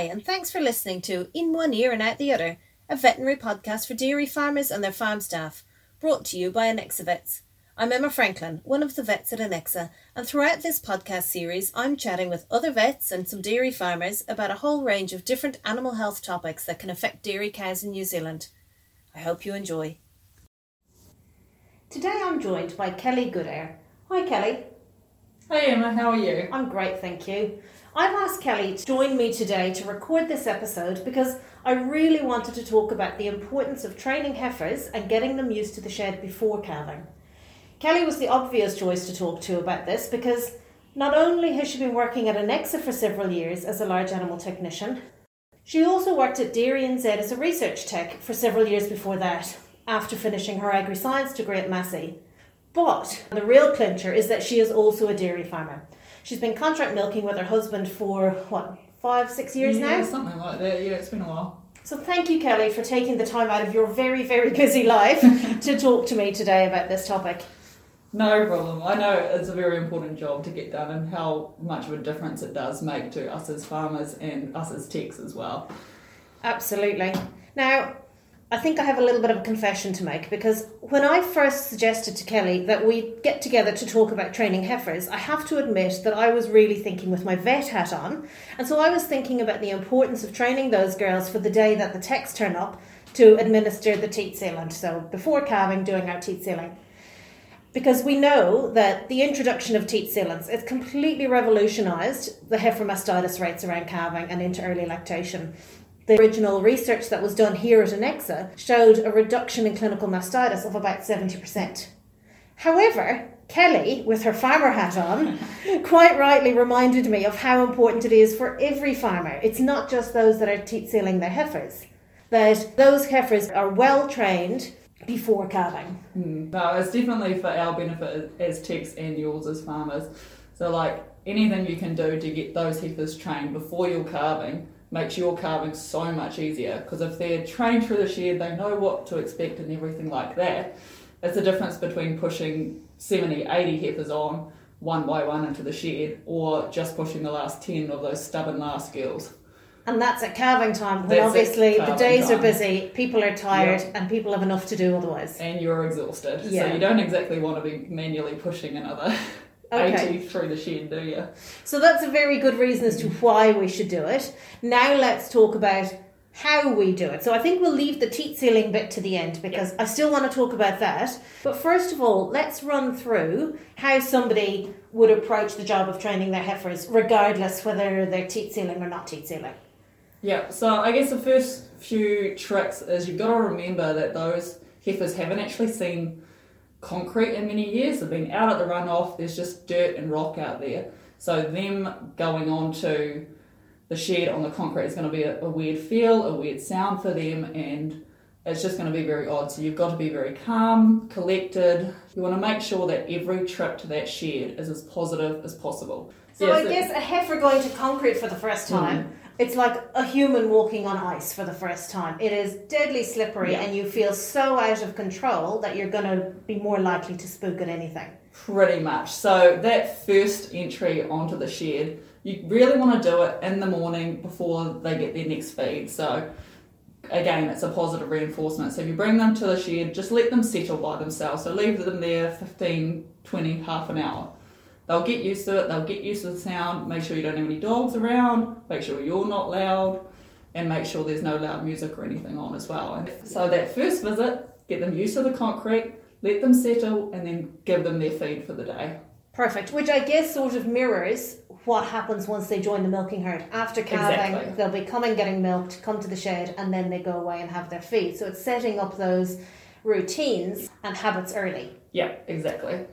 Hi, and thanks for listening to In One Ear and Out the Other, a veterinary podcast for dairy farmers and their farm staff, brought to you by Anexa Vets. I'm Emma Franklin, one of the vets at Anexa, and throughout this podcast series, I'm chatting with other vets and some dairy farmers about a whole range of different animal health topics that can affect dairy cows in New Zealand. I hope you enjoy. Today I'm joined by Kelly Goodair. Hi, Kelly. Hi, Emma, how are you? I'm great, thank you. I've asked Kelly to join me today to record this episode because I really wanted to talk about the importance of training heifers and getting them used to the shed before calving. Kelly was the obvious choice to talk to about this because not only has she been working at Anexa for several years as a large animal technician, she also worked at Dairy NZ as a research tech for several years before that, after finishing her agri science degree at Massey. But the real clincher is that she is also a dairy farmer. She's been contract milking with her husband for what, five, six years yeah, now? something like that. Yeah, it's been a while. So thank you, Kelly, for taking the time out of your very, very busy life to talk to me today about this topic. No problem. I know it's a very important job to get done and how much of a difference it does make to us as farmers and us as techs as well. Absolutely. Now, I think I have a little bit of a confession to make because when I first suggested to Kelly that we get together to talk about training heifers, I have to admit that I was really thinking with my vet hat on. And so I was thinking about the importance of training those girls for the day that the techs turn up to administer the teat sealant. So before calving, doing our teat sealing. Because we know that the introduction of teat sealants has completely revolutionised the heifer mastitis rates around calving and into early lactation. The original research that was done here at Anexa showed a reduction in clinical mastitis of about 70%. However, Kelly, with her farmer hat on, quite rightly reminded me of how important it is for every farmer. It's not just those that are teat sealing their heifers, that those heifers are well trained before calving. Mm. No, it's definitely for our benefit as techs and yours as farmers. So, like anything you can do to get those heifers trained before you're calving makes your calving so much easier because if they're trained through the shed, they know what to expect and everything like that. It's the difference between pushing 70, 80 heifers on one by one into the shed or just pushing the last 10 of those stubborn last girls. And that's at calving time when That's obviously the days are busy, people are tired, Yep. and people have enough to do otherwise. And you're exhausted. Yeah. So you don't exactly want to be manually pushing another Okay. 80 through the shin, do you? So that's a very good reason as to why we should do it. Now let's talk about how we do it. So I think we'll leave the teat sealing bit to the end because I still want to talk about that. But first of all, let's run through how somebody would approach the job of training their heifers, regardless whether they're teat sealing or not teat sealing. Yeah, so I guess the first few tricks is you've got to remember that those heifers haven't actually seen concrete in many years. They've been out at the runoff, there's just dirt and rock out there. So them going on to the shed on the concrete is going to be a, a weird feel, a weird sound for them, and it's just going to be very odd. So you've got to be very calm, collected. You want to make sure that every trip to that shed is as positive as possible. So Yes, I guess a heifer going to concrete for the first hmm. time, it's like a human walking on ice for the first time. It is deadly slippery Yeah. and you feel so out of control that you're going to be more likely to spook at anything. Pretty much. So that first entry onto the shed, you really want to do it in the morning before they get their next feed. So again, it's a positive reinforcement. So if you bring them to the shed, just let them settle by themselves. So leave them there 15, 20, half an hour. They'll get used to it, they'll get used to the sound, make sure you don't have any dogs around, make sure you're not loud, and make sure there's no loud music or anything on as well. And so that first visit, get them used to the concrete, let them settle, and then give them their feed for the day. Perfect. Which I guess sort of mirrors what happens once they join the milking herd. After calving, Exactly. they'll be coming getting milked, come to the shed, and then they go away and have their feed. So it's setting up those routines and habits early. Yeah, exactly.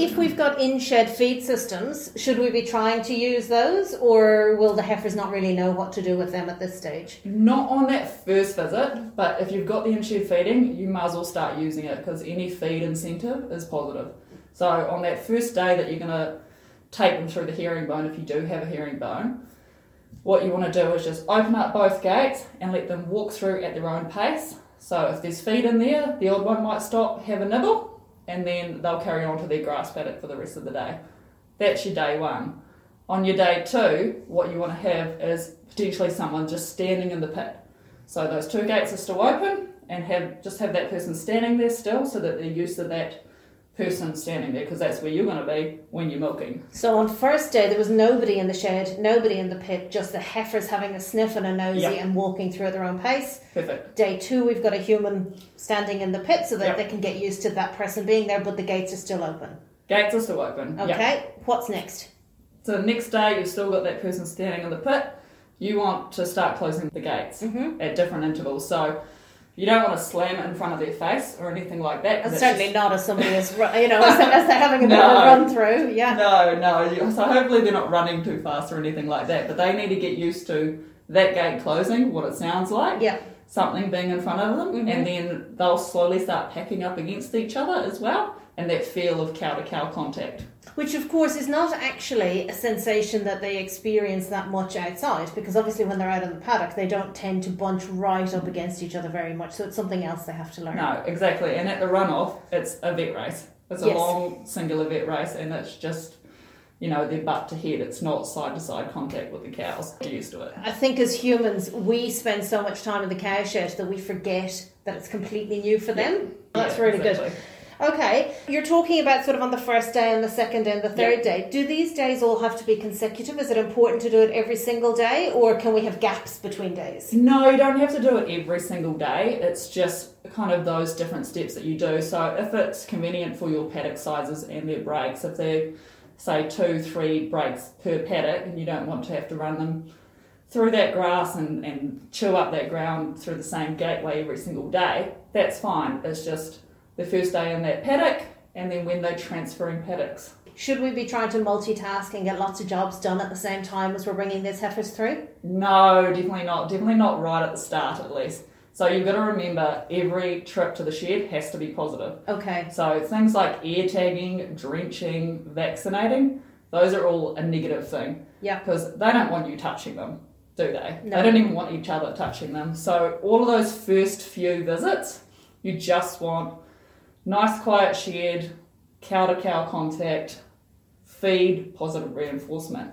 If we've got in shed feed systems, should we be trying to use those, or will the heifers not really know what to do with them at this stage? Not on that first visit, but if you've got the in-shed feeding, you might as well start using it because any feed incentive is positive. So on that first day that you're going to take them through the herringbone, if you do have a herringbone, what you want to do is just open up both gates and let them walk through at their own pace. So if there's feed in there, the old one might stop, have a nibble, and then they'll carry on to their grass paddock for the rest of the day. That's your day one. On your day two, what you want to have is potentially someone just standing in the pit. So those two gates are still open, and have just have that person standing there still, so that they're used to that person standing there, because that's where you're going to be when you're milking. So on first day there was nobody in the shed, nobody in the pit, just the heifers having a sniff and a nosy Yep. and walking through at their own pace. Perfect. Day two we've got a human standing in the pit so that Yep. they can get used to that person being there, but the gates are still open. Gates are still open. Okay, Yeah. what's next? So the next day, you've still got that person standing in the pit. You want to start closing the gates Mm-hmm. at different intervals. So you don't want to slam it in front of their face or anything like that. it's certainly just- not as somebody is, you know, as, they're having a bit of No. a run through. Yeah. No, no. So hopefully they're not running too fast or anything like that. But they need to get used to that gate closing, what it sounds like, Yeah. Something being in front of them, Mhm. and then they'll slowly start packing up against each other as well, and that feel of cow to cow contact. Which, of course, is not actually a sensation that they experience that much outside, because obviously, when they're out in the paddock, they don't tend to bunch right up against each other very much. So it's something else they have to learn. No, exactly. And at the runoff, it's a vet race. It's a Yes. long singular vet race, and it's just, you know, their butt to head. It's not side to side contact with the cows. Get used to it. I think as humans, we spend so much time in the cow shed that we forget that it's completely new for them. That's Yeah, really exactly. good. Okay, you're talking about sort of on the first day and the second day and the third day. Do these days all have to be consecutive? Is it important to do it every single day, or can we have gaps between days? No, you don't have to do it every single day. It's just kind of those different steps that you do. So if it's convenient for your paddock sizes and their breaks, if they're say two, three breaks per paddock, and you don't want to have to run them through that grass and, and chew up that ground through the same gateway every single day, that's fine. It's just the first day in that paddock and then when they're transferring paddocks. Should we be trying to multitask and get lots of jobs done at the same time as we're bringing these heifers through? No, definitely not. Definitely not right at the start, at least. So you've got to remember every trip to the shed has to be positive. Okay. So things like air tagging, drenching, vaccinating, those are all a negative thing. Yeah. Because they don't want you touching them, do they? No. They don't even want each other touching them. So all of those first few visits, you just want nice quiet shed, cow to cow contact, feed, positive reinforcement.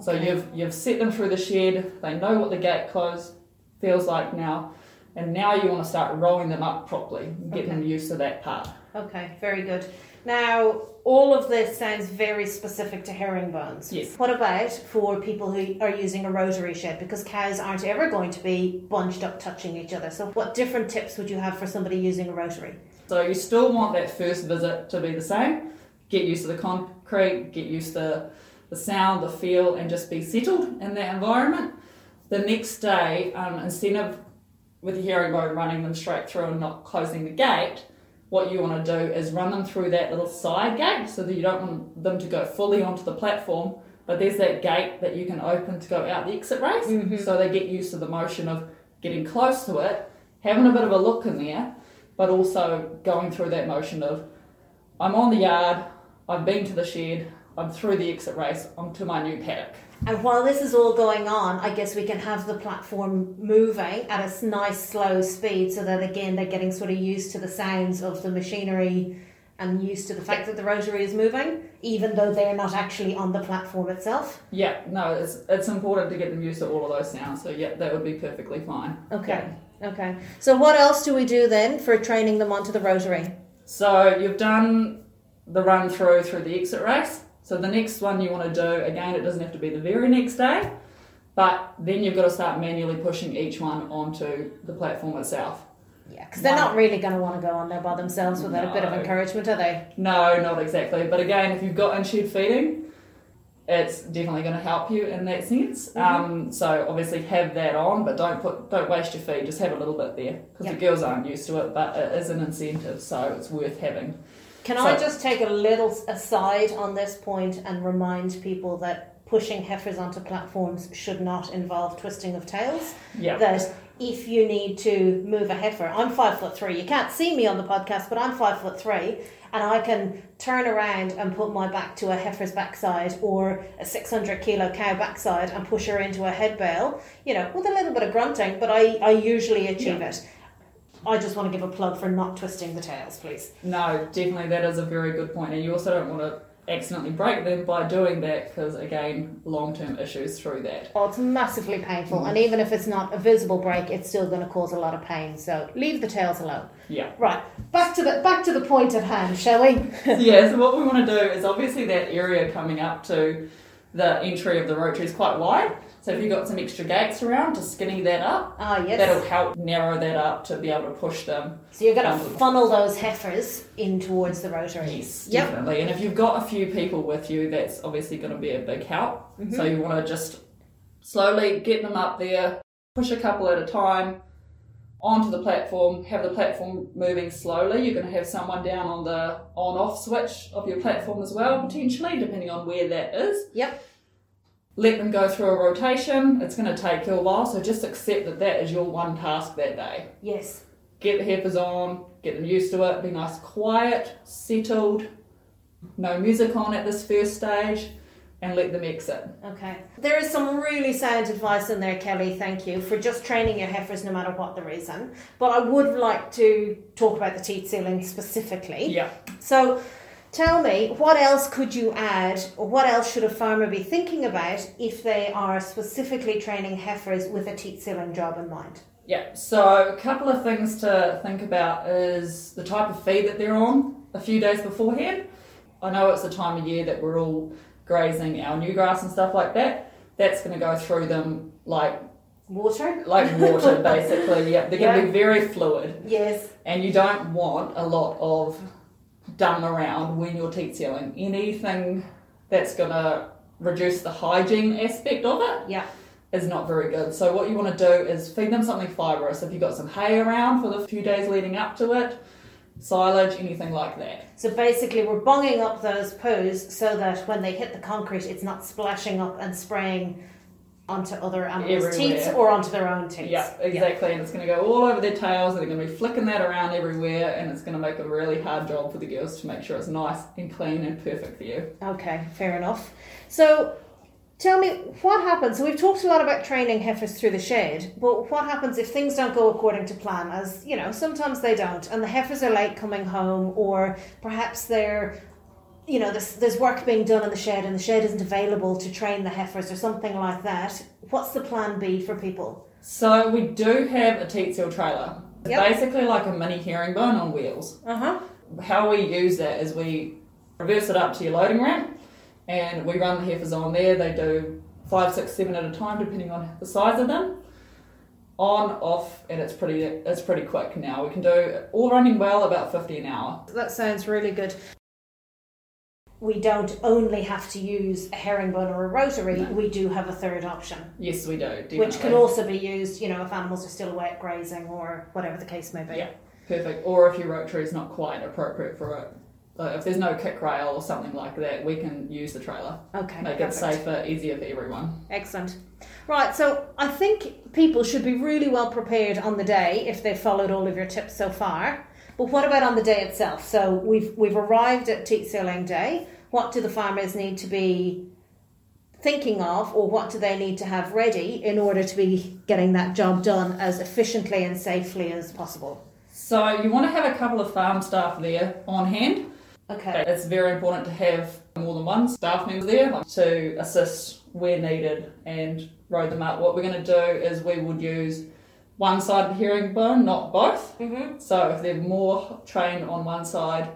So Okay. you've you've set them through the shed, they know what the gate close feels like now, and now you want to start rolling them up properly, get them used to that part. Okay, very good. Now, all of this sounds very specific to herringbones. Yes. What about for people who are using a rotary shed? Because cows aren't ever going to be bunched up touching each other. So, what different tips would you have for somebody using a rotary? So you still want that first visit to be the same. Get used to the concrete, get used to the sound, the feel, and just be settled in that environment. The next day, um, instead of with the herringbone running them straight through and not closing the gate, what you want to do is run them through that little side gate so that you don't want them to go fully onto the platform, but there's that gate that you can open to go out the exit race. Mhm. So they get used to the motion of getting close to it, having a bit of a look in there, but also going through that motion of I'm on the yard, I've been to the shed, I'm through the exit race, I'm my new paddock. And while this is all going on, I guess we can have the platform moving at a nice slow speed so that again they're getting sort of used to the sounds of the machinery and used to the fact that the rotary is moving, even though they're not actually on the platform itself. Yeah, no, it's it's important to get them used to all of those sounds. So yeah, that would be perfectly fine. Okay. Okay. So what else do we do then for training them onto the rotary? So you've done the run through through the exit race. So the next one you want to do again, it doesn't have to be the very next day, but then you've got to start manually pushing each one onto the platform itself. Yeah, because they're not really going to want to go on there by themselves without a bit of encouragement, are they? No, not exactly. But again, if you've got in-shed feeding, it's definitely going to help you in that sense. Mhm. Um, so obviously have that on, but don't put don't waste your feed. Just have a little bit there because Yep. the girls aren't used to it, but it is an incentive, so it's worth having. Can I just take a little aside on this point and remind people that pushing heifers onto platforms should not involve twisting of tails? Yeah. That if you need to move a heifer, I'm five foot three. You can't see me on the podcast, but I'm five foot three, and I can turn around and put my back to a heifer's backside or a 600 kilo cow backside and push her into a head bale. You know, with a little bit of grunting, but I, I usually achieve it. I just want to give a plug for not twisting the tails, please. No, definitely that is a very good point. point, and you also don't want to accidentally break them by doing that because again long term issues through that Oh, it's massively painful, and even if it's not a visible break, it's still going to cause a lot of pain. So leave the tails alone. yeah Right, back to the back to the point at hand, shall we? yeah so what we want to do is obviously that area coming up to the entry of the rotary is quite wide so if you've got some extra gates around to skinny that up Ah, yes. that'll help narrow that up to be able to push them So you're going to Um, funnel those heifers in towards the rotary. Yes, Yep. definitely. And if you've got a few people with you, that's obviously going to be a big help. Mm-hmm. So you want to just slowly get them up there, push a couple at a time onto the platform, have the platform moving slowly. You're going to have someone down on the on off switch of your platform as well, potentially, depending on where that is. Yep. Let them go through a rotation. It's going to take you a while, so just accept that that is your one task that day Yes. get the heifers on, get them used to it, be nice, quiet, settled, no music on at this first stage, and let them exit. Okay. There is some really sound advice in there, Kelly. Thank you for just training your heifers no matter what the reason. But I would like to talk about the teat sealing specifically. Yeah. So tell me, what else could you add, or what else should a farmer be thinking about if they are specifically training heifers with a teat sealing job in mind? Yeah, so a couple of things to think about is the type of feed that they're on a few days beforehand. I know it's the time of year that we're all grazing our new grass and stuff like that. That's going to go through them like Water? like water, basically. Yeah, they're going to be very fluid. Yes. and you don't want a lot of dung around when you're teat sealing. Anything that's going to reduce the hygiene aspect of it Yeah. is not very good. So what you want to do is feed them something fibrous. If you've got some hay around for the few days leading up to it, silage, anything like that. So basically, we're bunging up those poos so that when they hit the concrete, it's not splashing up and spraying onto other animals' Everywhere. teats or onto their own teats. Yeah, exactly. And it's going to go all over their tails, and they're going to be flicking that around everywhere, and it's going to make a really hard job for the girls to make sure it's nice and clean and perfect for you. Okay, fair enough. So, tell me what happens. So we've talked a lot about training heifers through the shed, but what happens if things don't go according to plan? As you know, sometimes they don't, and the heifers are late coming home, or perhaps they're you know, there's, there's work being done in the shed and the shed isn't available to train the heifers or something like that. What's the plan B for people? So we do have a teat seal trailer. It's Yep. basically like a mini herringbone on wheels. Uh huh. How we use that is we reverse it up to your loading ramp and we run the heifers on there. They do five, six, seven at a time depending on the size of them. On, off, and it's pretty it's pretty quick now. We can do all running well about 50 an hour. That sounds really good. We don't only have to use a herringbone or a rotary, No. we do have a third option. Yes, we do. Definitely. which can also be used, you know, if animals are still away grazing or whatever the case may be. Yeah. Perfect. Or if your rotary is not quite appropriate for it. If there's no kick rail or something like that, we can use the trailer. Okay. Make it safer, easier for everyone. Excellent. Right, so I think people should be really well prepared on the day if they've followed all of your tips so far. But what about on the day itself? So we've we've arrived at teat sealing day. What do the farmers need to be thinking of, or what do they need to have ready in order to be getting that job done as efficiently and safely as possible? So you want to have a couple of farm staff there on hand. Okay. It's very important to have more than one staff member there to assist where needed and road them up. What we're going to do is we would use one side of the herringbone, not both. Mm-hmm. So if they're more trained on one side,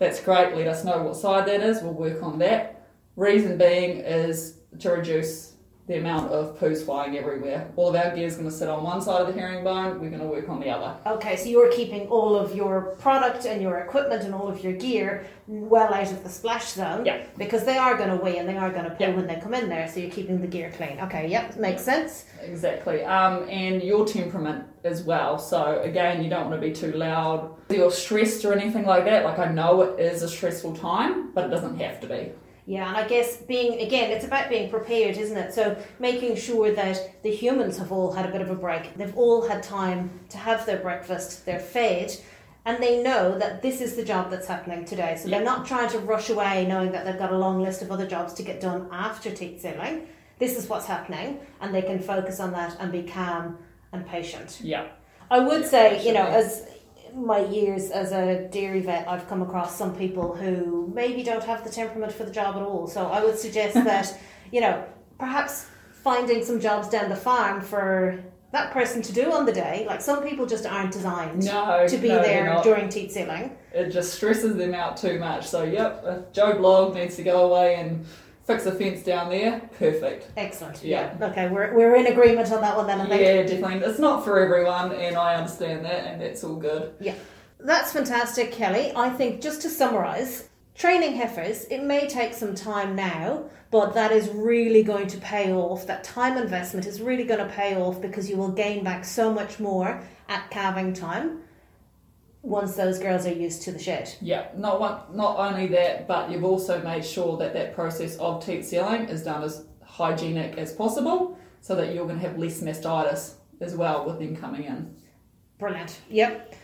that's great. Let us know what side that is. We'll work on that. Reason being is to reduce the amount of poos flying everywhere. All of our gear is going to sit on one side of the herringbone. We're going to work on the other. Okay, so you're keeping all of your product and your equipment and all of your gear well out of the splash zone. Yeah. Because they are going to weigh and they are going to poo Yeah. when they come in there, so you're keeping the gear clean. Okay, yep, makes sense. Exactly. Um, and your temperament as well. So again, you don't want to be too loud. You're stressed or anything like that. Like I know it is a stressful time, but it doesn't have to be. Yeah, and I guess being again, it's about being prepared, isn't it? So making sure that the humans have all had a bit of a break. They've all had time to have their breakfast, they're fed, and they know that this is the job that's happening today. So they're not trying to rush away knowing that they've got a long list of other jobs to get done after teat sealing. This is what's happening, and they can focus on that and be calm and patient. Yeah. I would Yeah, say, you know, as my years as a dairy vet, I've come across some people who maybe don't have the temperament for the job at all. So I would suggest that, you know, perhaps finding some jobs down the farm for that person to do on the day. Like some people just aren't designed No, to be no, there during teat sealing. It just stresses them out too much. So, yep, Joe Blog needs to go away and fix a fence down there, perfect. Excellent. Yeah. Okay, we're, we're in agreement on that one then, I think. Yeah, definitely. It's not for everyone, and I understand that, and that's all good. Yeah. That's fantastic, Kelly. I think just to summarise, training heifers, it may take some time now, but that is really going to pay off. That time investment is really going to pay off because you will gain back so much more at calving time once those girls are used to the shed. Yeah, not one, not only that, but you've also made sure that that process of teat sealing is done as hygienic as possible, so that you're going to have less mastitis as well with them coming in. Brilliant. Yep.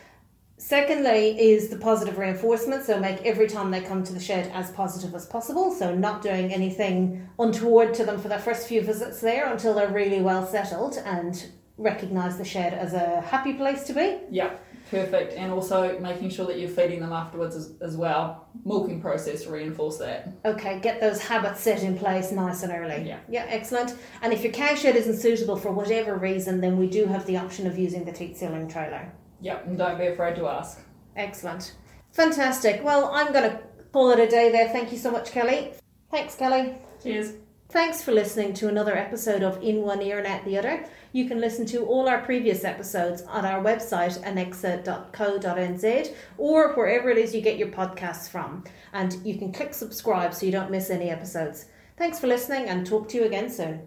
Secondly, is the positive reinforcement. So make every time they come to the shed as positive as possible. So not doing anything untoward to them for their first few visits there until they're really well settled and recognise the shed as a happy place to be. Yeah, perfect. And also making sure that you're feeding them afterwards as, as well. Milking process to reinforce that. Okay, get those habits set in place nice and early. Yeah. Yeah, excellent. And if your cow shed isn't suitable for whatever reason, then we do have the option of using the teat sealing trailer. Yep, and don't be afraid to ask. Excellent. Fantastic. Well, I'm going to call it a day there. Thank you so much, Kelly. Thanks, Kelly. Cheers. Thanks for listening to another episode of In One Ear and Out the Other. You can listen to all our previous episodes on our website, anexa.co.nz, or wherever it is you get your podcasts from. And you can click subscribe so you don't miss any episodes. Thanks for listening and talk to you again soon.